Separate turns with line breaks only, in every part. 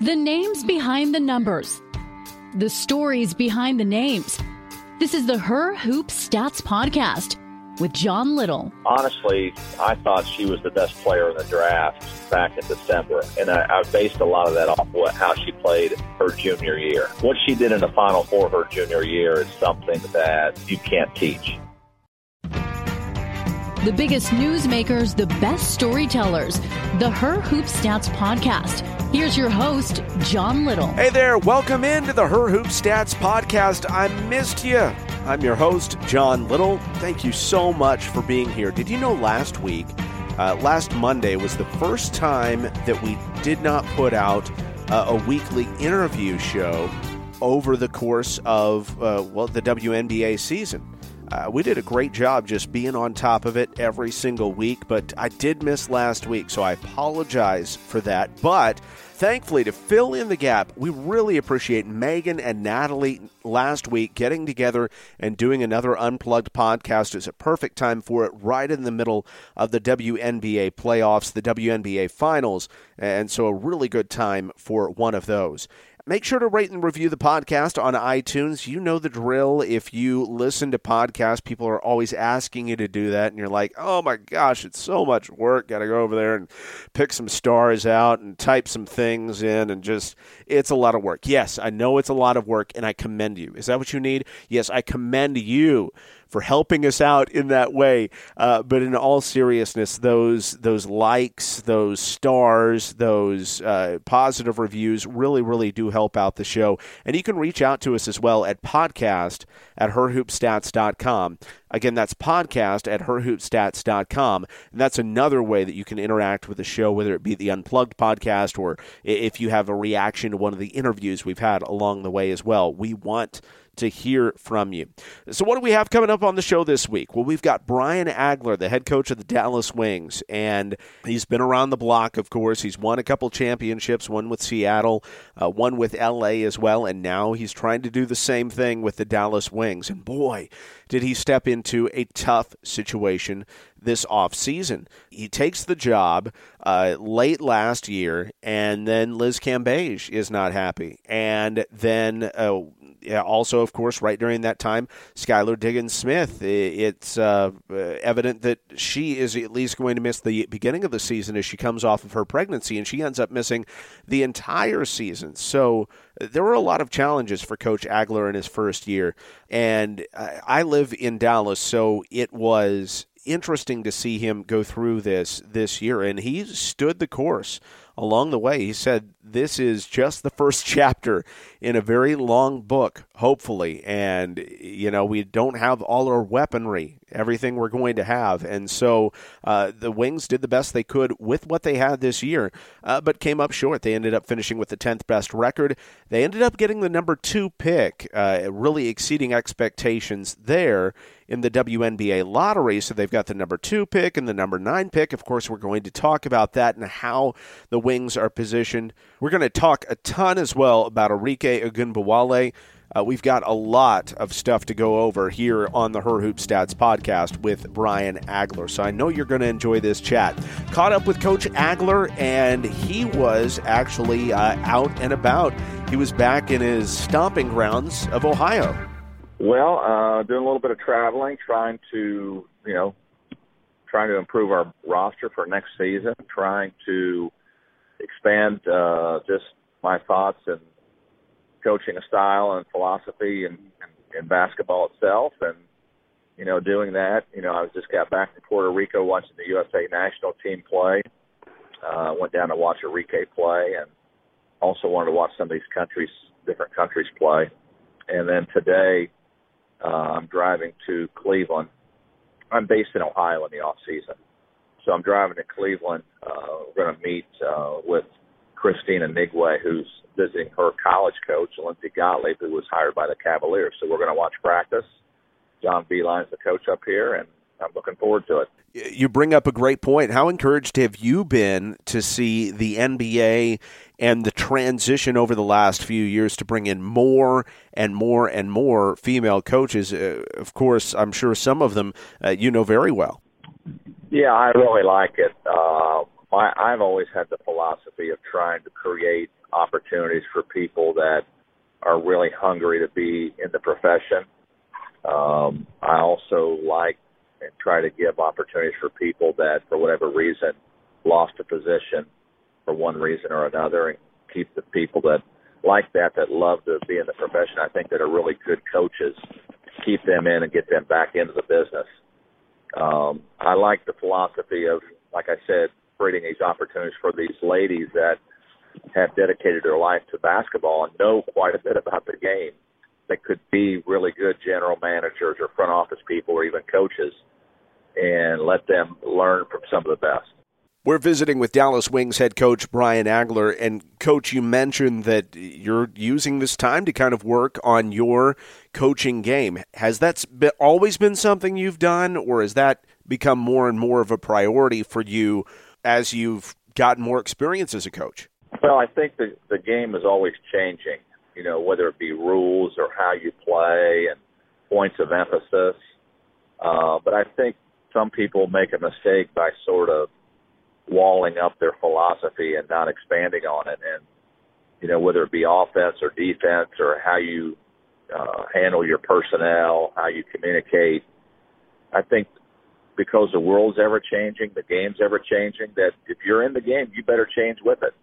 The names behind the numbers, the stories behind the names. This is the Her Hoop Stats Podcast with John Little.
Honestly, I thought she was the best player in the draft back in December, and I, I based a lot of that off what how she played her junior year. What she did in the Final Four her junior year is something that you can't teach.
The biggest newsmakers, the best storytellers. The Her Hoop Stats Podcast. Here's your host, John Little.
Hey there, welcome into the Her Hoop Stats podcast. I missed you. I'm your host, John Little. Thank you so much for being here. Did you know last week, uh, last Monday, was the first time that we did not put out uh, a weekly interview show over the course of, uh, well, the WNBA season? Uh, we did a great job just being on top of it every single week, but I did miss last week, so I apologize for that. But thankfully, to fill in the gap, we really appreciate Megan and Natalie last week getting together and doing another unplugged podcast. It's a perfect time for it, right in the middle of the WNBA playoffs, the WNBA finals, and so a really good time for one of those. Make sure to rate and review the podcast on iTunes. You know the drill. If you listen to podcasts, people are always asking you to do that, and you're like, oh my gosh, it's so much work. Got to go over there and pick some stars out and type some things in, and just, it's a lot of work. Yes, I know it's a lot of work, and I commend you. Is that what you need? Yes, I commend you for helping us out in that way. Uh, but in all seriousness, those those likes, those stars, those uh, positive reviews really, really do help out the show. And you can reach out to us as well at podcast at herhoopstats.com. Again, that's podcast at herhoopstats.com. And that's another way that you can interact with the show, whether it be the Unplugged podcast or if you have a reaction to one of the interviews we've had along the way as well. We want to hear from you. So, what do we have coming up on the show this week? Well, we've got Brian Agler, the head coach of the Dallas Wings, and he's been around the block, of course. He's won a couple championships, one with Seattle, uh, one with LA as well, and now he's trying to do the same thing with the Dallas Wings. And boy, did he step into a tough situation this offseason. He takes the job uh, late last year, and then Liz Cambage is not happy. And then uh, also, of course, right during that time, Skylar Diggins Smith. It's uh, evident that she is at least going to miss the beginning of the season as she comes off of her pregnancy, and she ends up missing the entire season. So there were a lot of challenges for Coach Agler in his first year. And I live in Dallas, so it was interesting to see him go through this this year, and he stood the course along the way. He said this is just the first chapter in a very long book, hopefully. And, you know, we don't have all our weaponry, everything we're going to have. And so uh, the Wings did the best they could with what they had this year, uh, but came up short. They ended up finishing with the 10th best record. They ended up getting the number two pick, uh, really exceeding expectations there in the WNBA lottery. So they've got the number two pick and the number nine pick. Of course, we're going to talk about that and how the Wings are positioned. We're going to talk a ton as well about Arike Ogunbowale. Uh, we've got a lot of stuff to go over here on the Her Hoop Stats podcast with Brian Agler. So I know you're going to enjoy this chat. Caught up with Coach Agler, and he was actually uh, out and about. He was back in his stomping grounds of Ohio.
Well, uh, doing a little bit of traveling, trying to, you know, trying to improve our roster for next season, trying to expand uh, just my thoughts and coaching style and philosophy and and basketball itself. And, you know, doing that, you know, I just got back from Puerto Rico watching the USA national team play. Uh, went down to watch Arike play and also wanted to watch some of these countries, different countries play. And then today, uh, I'm driving to Cleveland. I'm based in Ohio in the off season, so I'm driving to Cleveland. Uh, we're going to meet uh, with Kristine Anigwe, who's visiting her college coach, Lindsay Gottlieb, who was hired by the Cavaliers. So we're going to watch practice. John Beilein's the coach up here, and I'm looking forward to it.
You bring up a great point. How encouraged have you been to see the NBA and the transition over the last few years to bring in more and more and more female coaches? Uh, of course, I'm sure some of them uh, you know very well.
Yeah, I really like it. Uh, I, I've always had the philosophy of trying to create opportunities for people that are really hungry to be in the profession. Um, I also like and try to give opportunities for people that, for whatever reason, lost a position for one reason or another, and keep the people that like that, that love to be in the profession. I think that are really good coaches, keep them in and get them back into the business. Um, I like the philosophy of, like I said, creating these opportunities for these ladies that have dedicated their life to basketball and know quite a bit about the game that could be really good general managers or front office people or even coaches and let them learn from some of the best.
We're visiting with Dallas Wings head coach Brian Agler. And, coach, you mentioned that you're using this time to kind of work on your coaching game. Has that always been something you've done, or has that become more and more of a priority for you as you've gotten more experience as a coach?
Well, I think the, the game is always changing, you know, whether it be rules or how you play and points of emphasis. Uh, but I think some people make a mistake by sort of walling up their philosophy and not expanding on it. And, you know, whether it be offense or defense or how you uh, handle your personnel, how you communicate. I think because the world's ever changing, the game's ever changing, that if you're in the game, you better change with it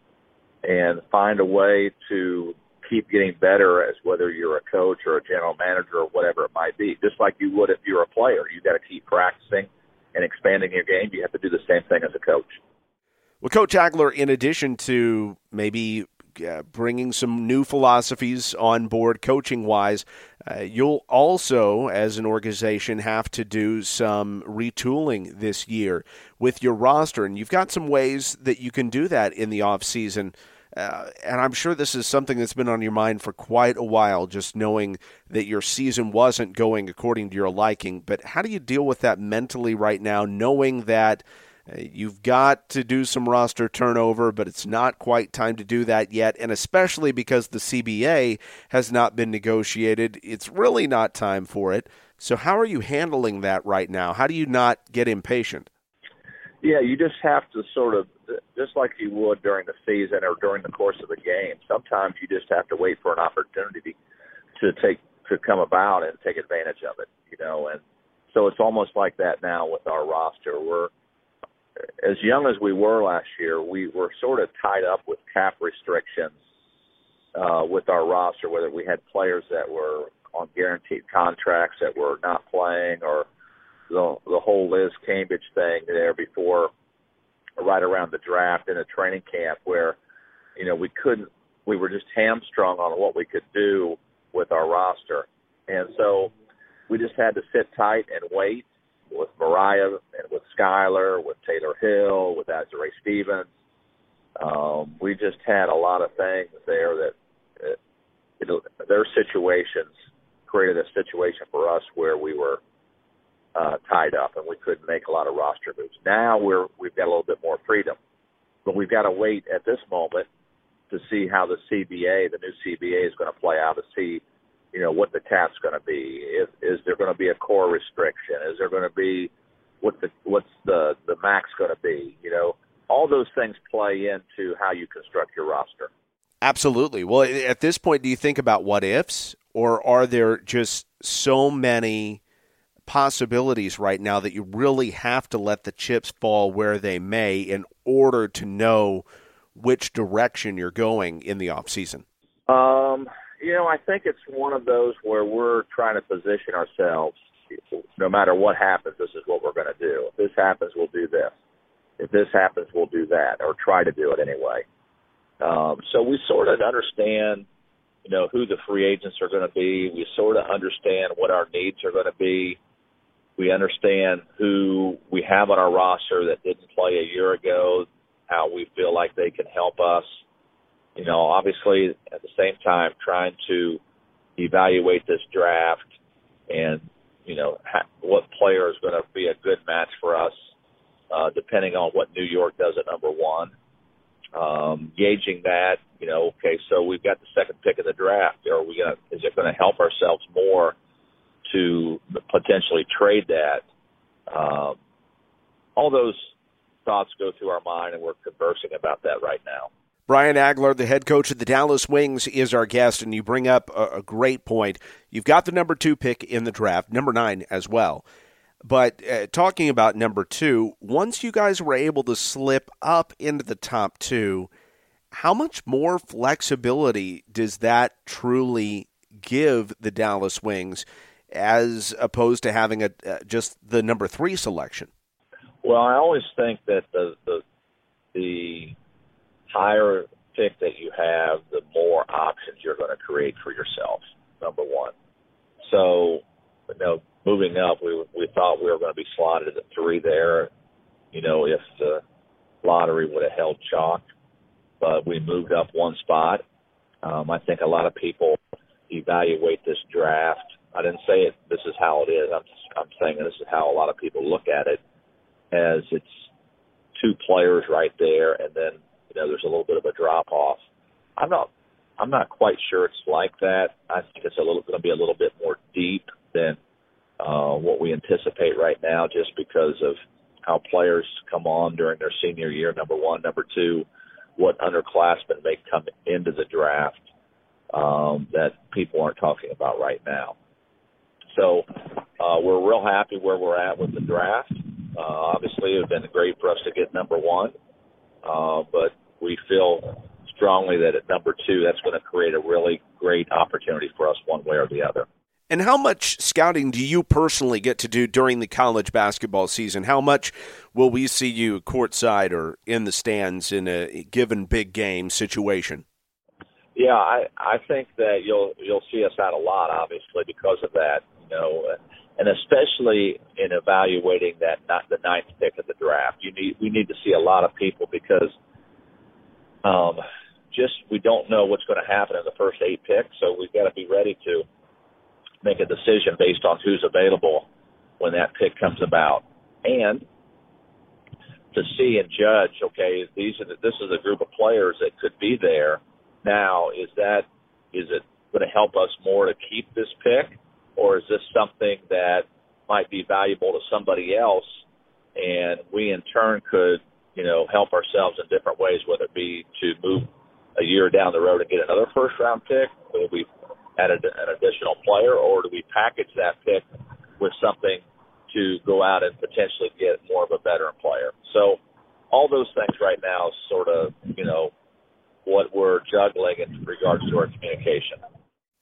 and find a way to keep getting better as whether you're a coach or a general manager or whatever it might be. Just like you would if you're a player, you got to keep practicing and expanding your game. You have to do the same thing as a coach.
Well, Coach Agler, in addition to maybe uh, bringing some new philosophies on board coaching wise, uh, you'll also, as an organization, have to do some retooling this year with your roster. And you've got some ways that you can do that in the off season. Uh, and I'm sure this is something that's been on your mind for quite a while, just knowing that your season wasn't going according to your liking. But how do you deal with that mentally right now, knowing that uh, you've got to do some roster turnover, but it's not quite time to do that yet. And especially because the CBA has not been negotiated, it's really not time for it. So, how are you handling that right now? How do you not get impatient?
Yeah, you just have to sort of, just like you would during the season or during the course of the game. Sometimes you just have to wait for an opportunity to take to come about and take advantage of it. You know, and so it's almost like that now with our roster. We're as young as we were last year, we were sort of tied up with cap restrictions uh, with our roster, whether we had players that were on guaranteed contracts that were not playing, or the the whole Liz Cambage thing there before right around the draft in a training camp where, you know, we couldn't, we were just hamstrung on what we could do with our roster. And so we just had to sit tight and wait with Mariah and with Skylar, with Tayler Hill, with Azurá Stevens. Um, we just had a lot of things there that it, it, their situations created a situation for us where we were uh, tied up and we couldn't make a lot of roster moves. Now we're we've got a little bit more freedom, but we've got to wait at this moment to see how the CBA, the new CBA, is going to play out to see you know what the cap's going to be. Is, is there going to be a core restriction? Is there going to be what the what's the the max going to be? You know, all those things play into how you construct your roster.
Absolutely. Well, at this point, do you think about what ifs, or are there just so many possibilities right now that you really have to let the chips fall where they may in order to know which direction you're going in the off season?
Um, you know, I think it's one of those where we're trying to position ourselves. No matter what happens, this is what we're going to do. If this happens, we'll do this. If this happens, we'll do that, or try to do it anyway. Um, so we sort of understand, you know, who the free agents are going to be. We sort of understand what our needs are going to be. We understand who we have on our roster that didn't play a year ago, how we feel like they can help us you know, obviously at the same time trying to evaluate this draft and you know ha- what player is going to be a good match for us, uh, depending on what New York does at number one. Um, gauging that, you know, okay, so we've got the second pick of the draft. Are we going? Is it going to help ourselves more to potentially trade that? Um, all those thoughts go through our mind, and we're conversing about that right now.
Brian Agler, the head coach of the Dallas Wings, is our guest, and you bring up a, a, great point. You've got the number two pick in the draft, number nine as well. But uh, talking about number two, once you guys were able to slip up into the top two, how much more flexibility does that truly give the Dallas Wings as opposed to having a uh, just the number three selection?
Well, I always think that the the the higher pick that you have, the more options you're going to create for yourself. Number one. So, you know, moving up, we we thought we were going to be slotted at three there. You know, if the lottery would have held chalk, but we moved up one spot. Um, I think a lot of people evaluate this draft. I didn't say it. This is how it is. I'm I'm saying this is how a lot of people look at it, as it's two players right there, and then you know, there's a little bit of a drop off. I'm not I'm not quite sure it's like that. I think it's a little going to be a little bit more deep than uh, what we anticipate right now, just because of how players come on during their senior year. Number one, number two, what underclassmen may come into the draft um, that people aren't talking about right now. So uh, we're real happy where we're at with the draft. Uh, obviously, it would have been great for us to get number one, uh, but we feel strongly that at number two, that's going to create a really great opportunity for us one way or the other.
And how much scouting do you personally get to do during the college basketball season? How much will we see you courtside or in the stands in a given big game situation?
Yeah, I I think that you'll you'll see us out a lot, obviously, because of that. You know, and especially in evaluating that not the ninth pick of the draft. You need we need to see a lot of people because um, just we don't know what's going to happen in the first eight picks, so we've got to be ready to make a decision based on who's available when that pick comes about, and to see and judge. Okay, these are the, this is a group of players that could be there. Now, is that is it going to help us more to keep this pick, or is this something that might be valuable to somebody else, and we in turn could you know, help ourselves in different ways, whether it be to move a year down the road and get another first round pick, whether we add an additional player, or do we package that pick with something to go out and potentially get more of a veteran player? So all those things right now sort of, you know, what we're juggling in regards to our communication.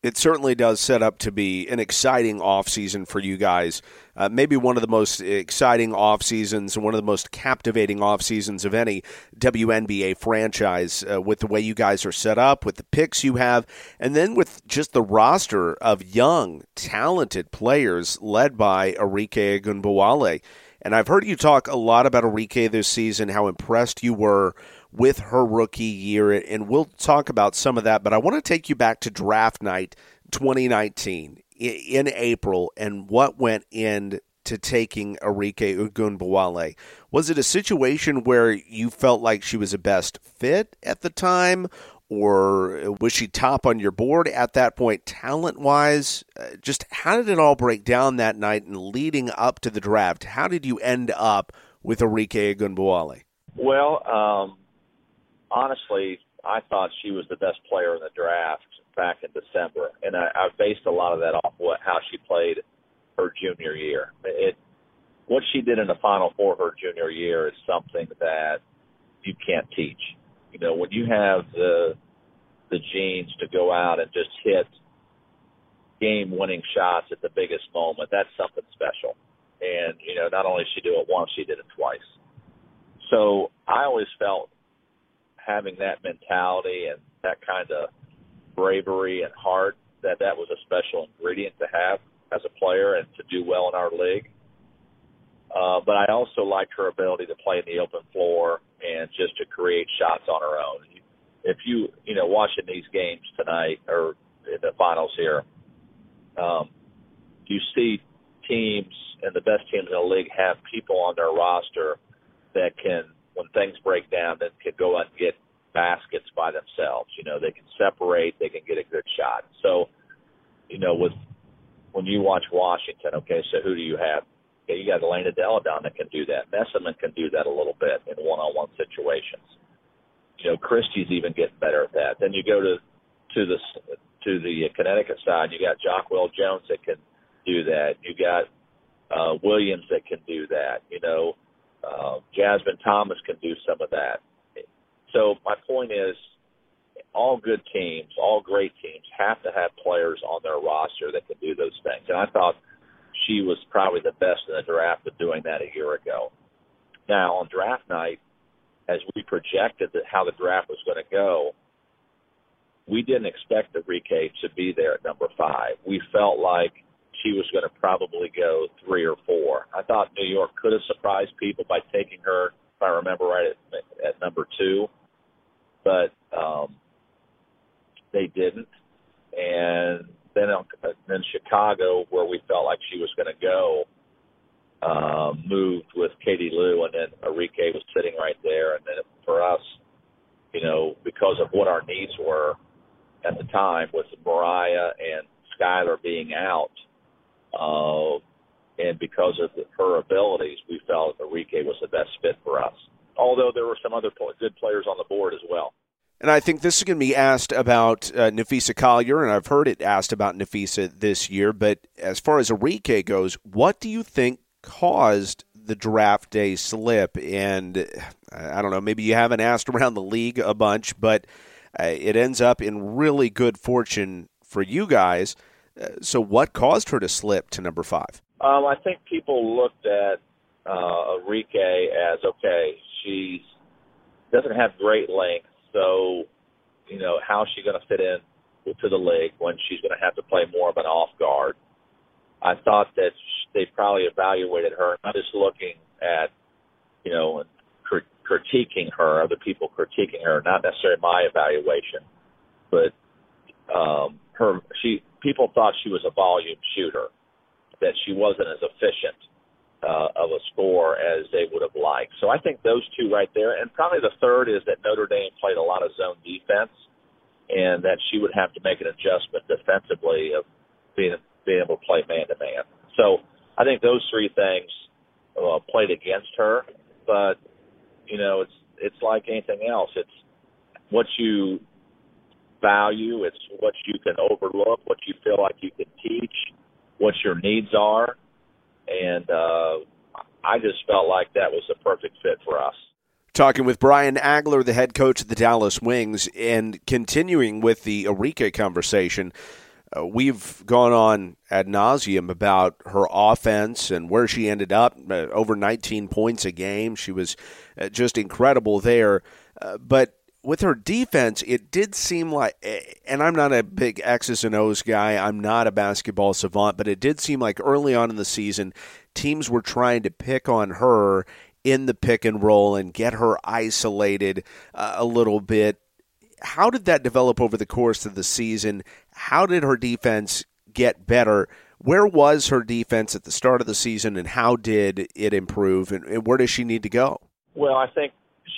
It certainly does set up to be an exciting offseason for you guys. Uh, maybe one of the most exciting off seasons and one of the most captivating off seasons of any WNBA franchise uh, with the way you guys are set up, with the picks you have, and then with just the roster of young, talented players led by Arike Ogunbowale. And I've heard you talk a lot about Arike this season, how impressed you were with her rookie year, and we'll talk about some of that. But I want to take you back to draft night 2019 in April and what went into taking Arike Ogunbowale. Was it a situation where you felt like she was a best fit at the time? Or was she top on your board at that point, talent wise? Uh, just how did it all break down that night and leading up to the draft? How did you end up with Arike Ogunbowale?
Well, um, honestly, I thought she was the best player in the draft back in December, and I, I based a lot of that off what how she played her junior year. It what she did in the Final Four her junior year is something that you can't teach. You know, when you have the the genes to go out and just hit game winning shots at the biggest moment, that's something special. And, you know, not only did she do it once, she did it twice. So I always felt having that mentality and that kind of bravery and heart that that was a special ingredient to have as a player and to do well in our league. Uh, but I also liked her ability to play in the open floor and just to create shots on her own. If you you know watching these games tonight or in the finals here, um, you see teams and the best teams in the league have people on their roster that can when things break down that can go out and get baskets by themselves. You know, they can separate, they can get a good shot. So, you know, with when you watch Washington, okay, so who do you have? Okay, you got Elena Delle Donne that can do that. Meesseman can do that a little bit in one-on-one situations. You know, Kristi's even getting better at that. Then you go to to the to the Connecticut side, you got Jonquel Jones that can do that. You got uh, Williams that can do that. You know, uh, Jasmine Thomas can do some of that. So my point is, all good teams, all great teams, have to have players on their roster that can do those things. And I thought she was probably the best in the draft at doing that a year ago. Now on draft night, as we projected that how the draft was going to go, we didn't expect Arike to be there at number five. We felt like she was going to probably go three or four. I thought New York could have surprised people by taking her, if I remember right, at, at number two, but um, they didn't. And then then Chicago, where we felt like she was going to go, um, moved with Katie Lou, and then Arike was sitting right there. And then for us, you know, because of what our needs were at the time, with Mariah and Skylar being out, uh, and because of her abilities, we felt Arike was the best fit for us. Although there were some other good players on the board as well.
And I think this is going to be asked about uh, Napheesa Collier, and I've heard it asked about Napheesa this year. But as far as Arike goes, what do you think caused the draft day slip? And I don't know, maybe you haven't asked around the league a bunch, but uh, it ends up in really good fortune for you guys. So, what caused her to slip to number five?
Um, I think people looked at uh, as okay, she doesn't have great length so, you know, how's she going to fit in to the league when she's going to have to play more of an off guard? I thought that they probably evaluated her, not just looking at, you know, critiquing her, other people critiquing her, not necessarily my evaluation, but um, her. She people thought she was a volume shooter, that she wasn't as efficient uh, of a score as they would have liked. So I think those two right there, and probably the third is that Notre Dame played a lot of zone defense, and that she would have to make an adjustment defensively of being being able to play man to man. So I think those three things uh, played against her, but you know it's it's like anything else. It's what you value. It's what you can overlook, what you feel like you can teach, what your needs are and uh, I just felt like that was the perfect fit for us.
Talking with Brian Agler, the head coach of the Dallas Wings, and continuing with the Arike conversation. uh, we've gone on ad nauseum about her offense and where she ended up uh, over 19 points a game. She was uh, just incredible there. Uh, but with her defense, it did seem like, and I'm not a big X's and O's guy, I'm not a basketball savant, but it did seem like early on in the season, teams were trying to pick on her in the pick and roll and get her isolated uh, a little bit. How did that develop over the course of the season? How did her defense get better? Where was her defense at the start of the season, and how did it improve, and, and where does she need to go?
Well, I think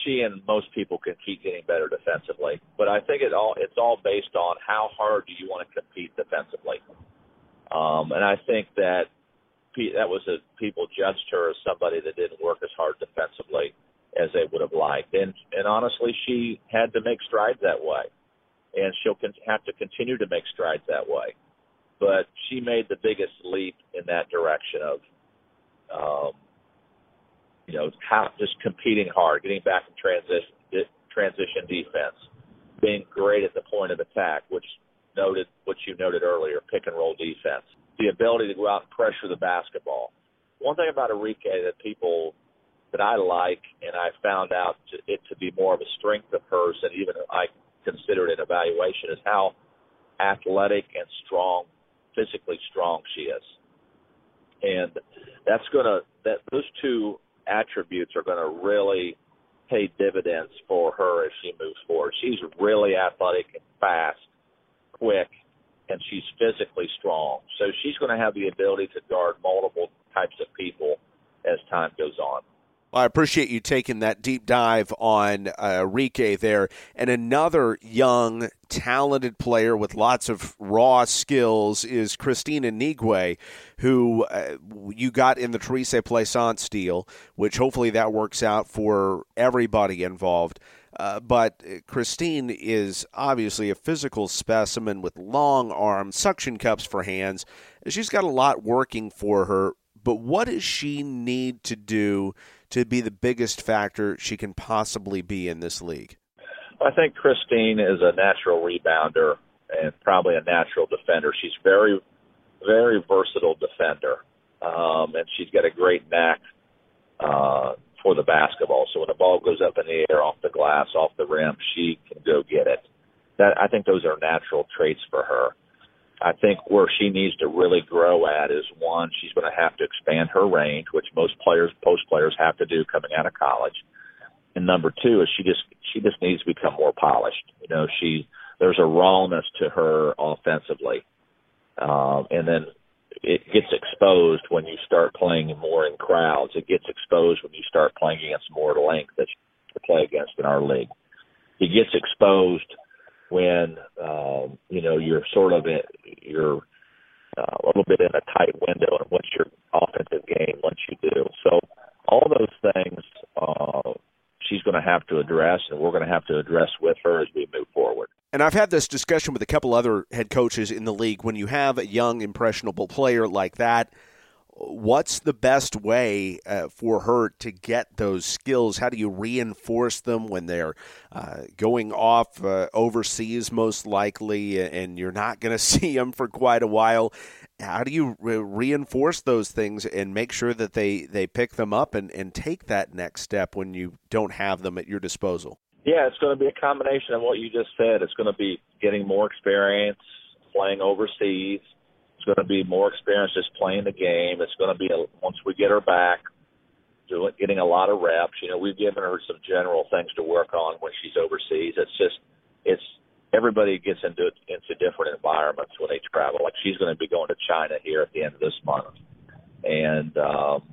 she and most people can keep getting better defensively, but I think it all it's all based on how hard do you want to compete defensively. Um, and I think that that was a people judged her as somebody that didn't work as hard defensively as they would have liked, and and honestly, she had to make strides that way and she'll con- have to continue to make strides that way. But she made the biggest leap in that direction of, um, you know, how, just competing hard, getting back in transition transition defense, being great at the point of attack, which noted what you noted earlier, pick and roll defense, the ability to go out and pressure the basketball. One thing about Arike that people that I like, and I found out to, it to be more of a strength of hers than even I considered in evaluation is how athletic and strong, physically strong she is. And that's to, that those two attributes are going to really pay dividends for her as she moves forward. She's really athletic and fast, quick, and she's physically strong. So she's going to have the ability to guard multiple types of people as time goes on.
Well, I appreciate you taking that deep dive on uh, Rike there. And another young, talented player with lots of raw skills is Kristine Anigwe, who uh, you got in the Therese Plaisance deal, which hopefully that works out for everybody involved. Uh, but Kristine is obviously a physical specimen with long arms, suction cups for hands. She's got a lot working for her. But what does she need to do to be the biggest factor she can possibly be in this league?
I think Kristine is a natural rebounder and probably a natural defender. She's very, very versatile defender, um, and she's got a great knack uh, for the basketball. So when the ball goes up in the air, off the glass, off the rim, she can go get it. That I think those are natural traits for her. I think where she needs to really grow at is one, she's going to have to expand her range, which most players, post players have to do coming out of college. And number two is she just she just needs to become more polished. You know, she there's a rawness to her offensively, um, and then it gets exposed when you start playing more in crowds. It gets exposed when you start playing against more length that you play against in our league. It gets exposed when um, you know you're sort of you're uh, a little bit in a tight window and what's your offensive game once you do. So all those things uh, she's going to have to address, and we're going to have to address with her as we move forward.
And I've had this discussion with a couple other head coaches in the league. When you have a young, impressionable player like that, what's the best way uh, for her to get those skills? How do you reinforce them when they're uh, going off uh, overseas, most likely, and you're not going to see them for quite a while? How do you re- reinforce those things and make sure that they, they pick them up and, and take that next step when you don't have them at your disposal?
Yeah, it's going to be a combination of what you just said. It's going to be getting more experience, playing overseas, going to be more experience just playing the game. It's going to be a, once we get her back, doing getting a lot of reps. You know, we've given her some general things to work on when she's overseas. It's just it's everybody gets into into different environments when they travel. Like she's going to be going to China here at the end of this month, and um,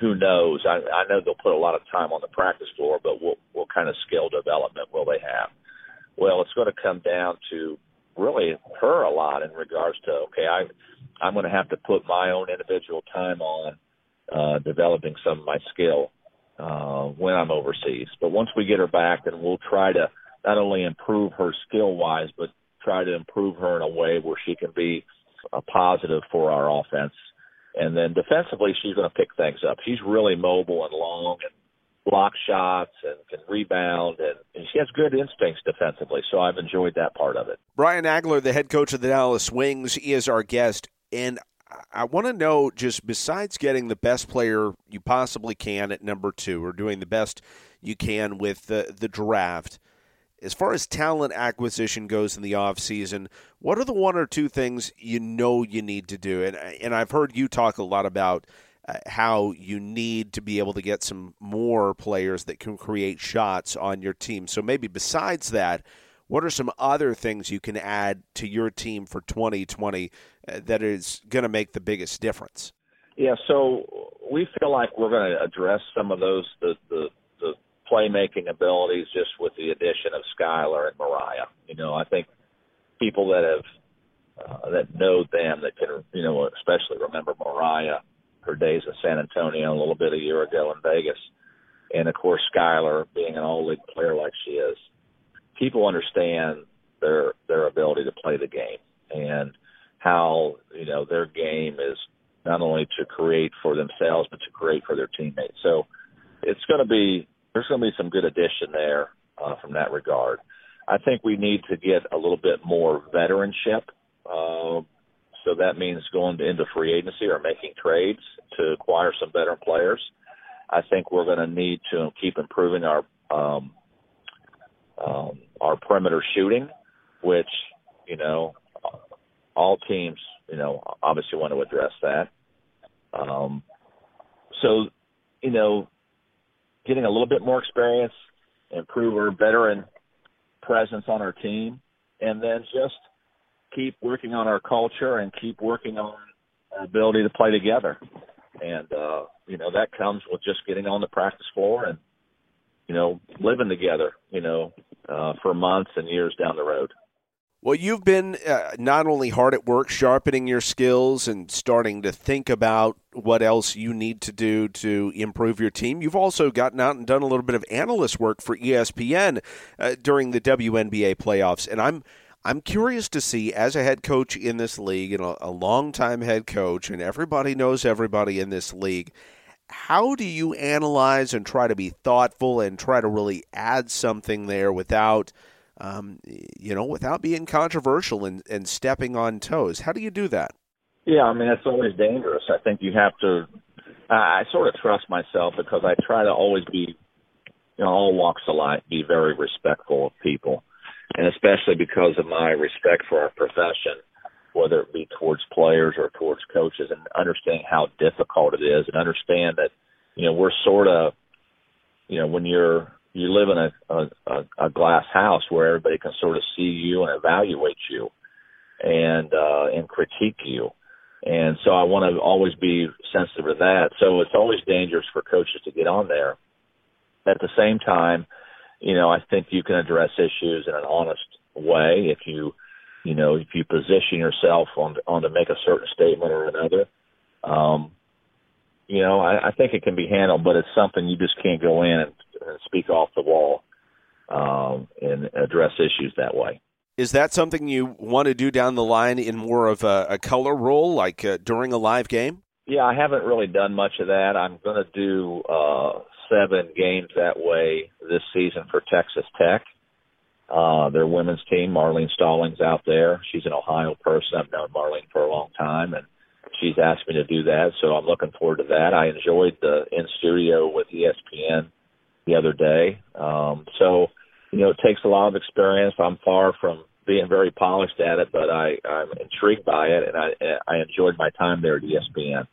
who knows? I, I know they'll put a lot of time on the practice floor, but what what kind of skill development will they have? Well, it's going to come down to really her a lot in regards to okay, I I'm going to have to put my own individual time on uh, developing some of my skill uh, when I'm overseas. But once we get her back, then we'll try to not only improve her skill wise, but try to improve her in a way where she can be a positive for our offense. And then defensively, she's going to pick things up. She's really mobile and long, and block shots and can rebound, and, and she has good instincts defensively. So I've enjoyed that part of it.
Brian Agler, the head coach of the Dallas Wings, is our guest, and I want to know just besides getting the best player you possibly can at number two, or doing the best you can with the the draft. As far as talent acquisition goes in the offseason, what are the one or two things you know you need to do? And and I've heard you talk a lot about uh, how you need to be able to get some more players that can create shots on your team. So maybe besides that, what are some other things you can add to your team for 2020 uh, that is going to make the biggest difference?
Yeah, so we feel like we're going to address some of those the the, the playmaking abilities just with the addition of Skylar and Mariah. You know, I think people that have uh, that know them that can you know especially remember Mariah her days in San Antonio a little bit a year ago in Vegas, and of course Skylar being an all league player like she is, people understand their their ability to play the game and how you know their game is not only to create for themselves but to create for their teammates. So it's going to be there's going to be some good addition there uh, from that regard. I think we need to get a little bit more veteranship. Uh, so that means going into free agency or making trades to acquire some veteran players. I think we're going to need to keep improving our um, um, our perimeter shooting, which you know all teams you know obviously want to address that. Um, so you know, getting a little bit more experience, improve our veteran presence on our team, and then just keep working on our culture and keep working on our ability to play together. And uh, you know that comes with just getting on the practice floor and you know living together. You know uh, for months and years down the road.
Well, you've been uh, not only hard at work sharpening your skills and starting to think about what else you need to do to improve your team, you've also gotten out and done a little bit of analyst work for ESPN uh, during the WNBA playoffs. And I'm I'm curious to see, as a head coach in this league and a, a longtime head coach, and everybody knows everybody in this league, how do you analyze and try to be thoughtful and try to really add something there without, um, you know, without being controversial and, and stepping on toes? How do you do that?
Yeah, I mean, it's always dangerous. I think you have to. I sort of trust myself because I try to always be, you know, all walks of life, be very respectful of people and especially because of my respect for our profession, whether it be towards players or towards coaches, and understanding how difficult it is, and understand that you know we're sort of, you know, when you're you live in a, a a glass house where everybody can sort of see you and evaluate you, and uh, and critique you. And so I want to always be sensitive to that. So it's always dangerous for coaches to get on there. At the same time, you know, I think you can address issues in an honest way if you, you know, if you position yourself on on to make a certain statement or another. Um, you know, I, I think it can be handled, but it's something you just can't go in and, and speak off the wall um, and address issues that way.
Is that something you want to do down the line in more of a, a color role, like uh, during a live game?
Yeah, I haven't really done much of that. I'm going to do uh, seven games that way this season for Texas Tech. Uh, their women's team, Marlene Stollings, out there. She's an Ohio person. I've known Marlene for a long time, and she's asked me to do that. So I'm looking forward to that. I enjoyed the in studio with ESPN the other day. Um, so, you know, it takes a lot of experience. I'm far from being very polished at it, but I, I'm intrigued by it, and I, I enjoyed my time there at ESPN.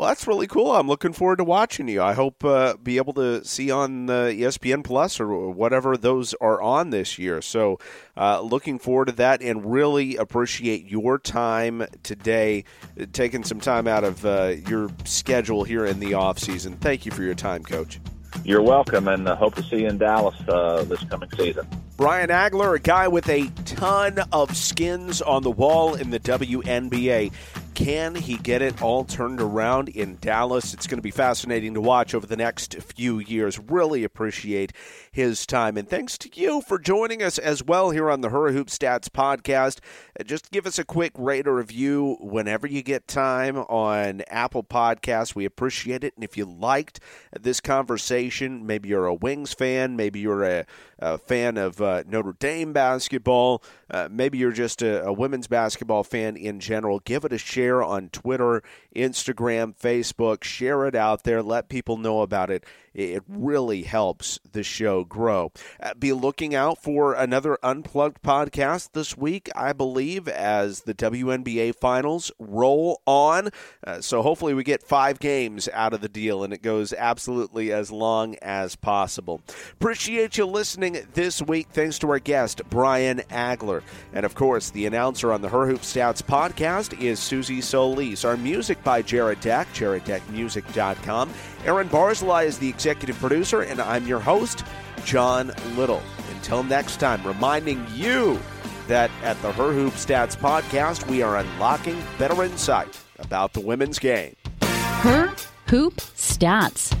Well, that's really cool. I'm looking forward to watching you. I hope uh, be able to see on uh, ESPN Plus or whatever those are on this year. So, uh, looking forward to that, and really appreciate your time today, taking some time out of uh, your schedule here in the off season. Thank you for your time, Coach.
You're welcome, and uh, hope to see you in Dallas uh, this coming season.
Brian Agler, a guy with a ton of skins on the wall in the WNBA can he get it all turned around in Dallas? It's going to be fascinating to watch over the next few years. Really appreciate his time. And thanks to you for joining us as well here on the Her Hoop Stats podcast. Uh, just give us a quick rate or review whenever you get time on Apple Podcasts. We appreciate it. And if you liked this conversation, maybe you're a Wings fan, maybe you're a, a fan of uh, Notre Dame basketball, uh, maybe you're just a, a women's basketball fan in general, give it a share on Twitter, Instagram, Facebook. Share it out there. Let people know about it. It really helps the show grow. Uh, be looking out for another Unplugged podcast this week, I believe, as the WNBA finals roll on. Uh, so hopefully we get five games out of the deal and it goes absolutely as long as possible. Appreciate you listening this week. Thanks to our guest, Brian Agler. And of course, the announcer on the Her Hoop Stats podcast is Susie Solis. Our music by Jared Deck, jareddeckmusic.com. Aaron Barzilai is the executive producer, and I'm your host, John Little. Until next time, reminding you that at the Her Hoop Stats podcast, we are unlocking better insight about the women's game.
Her Hoop Stats.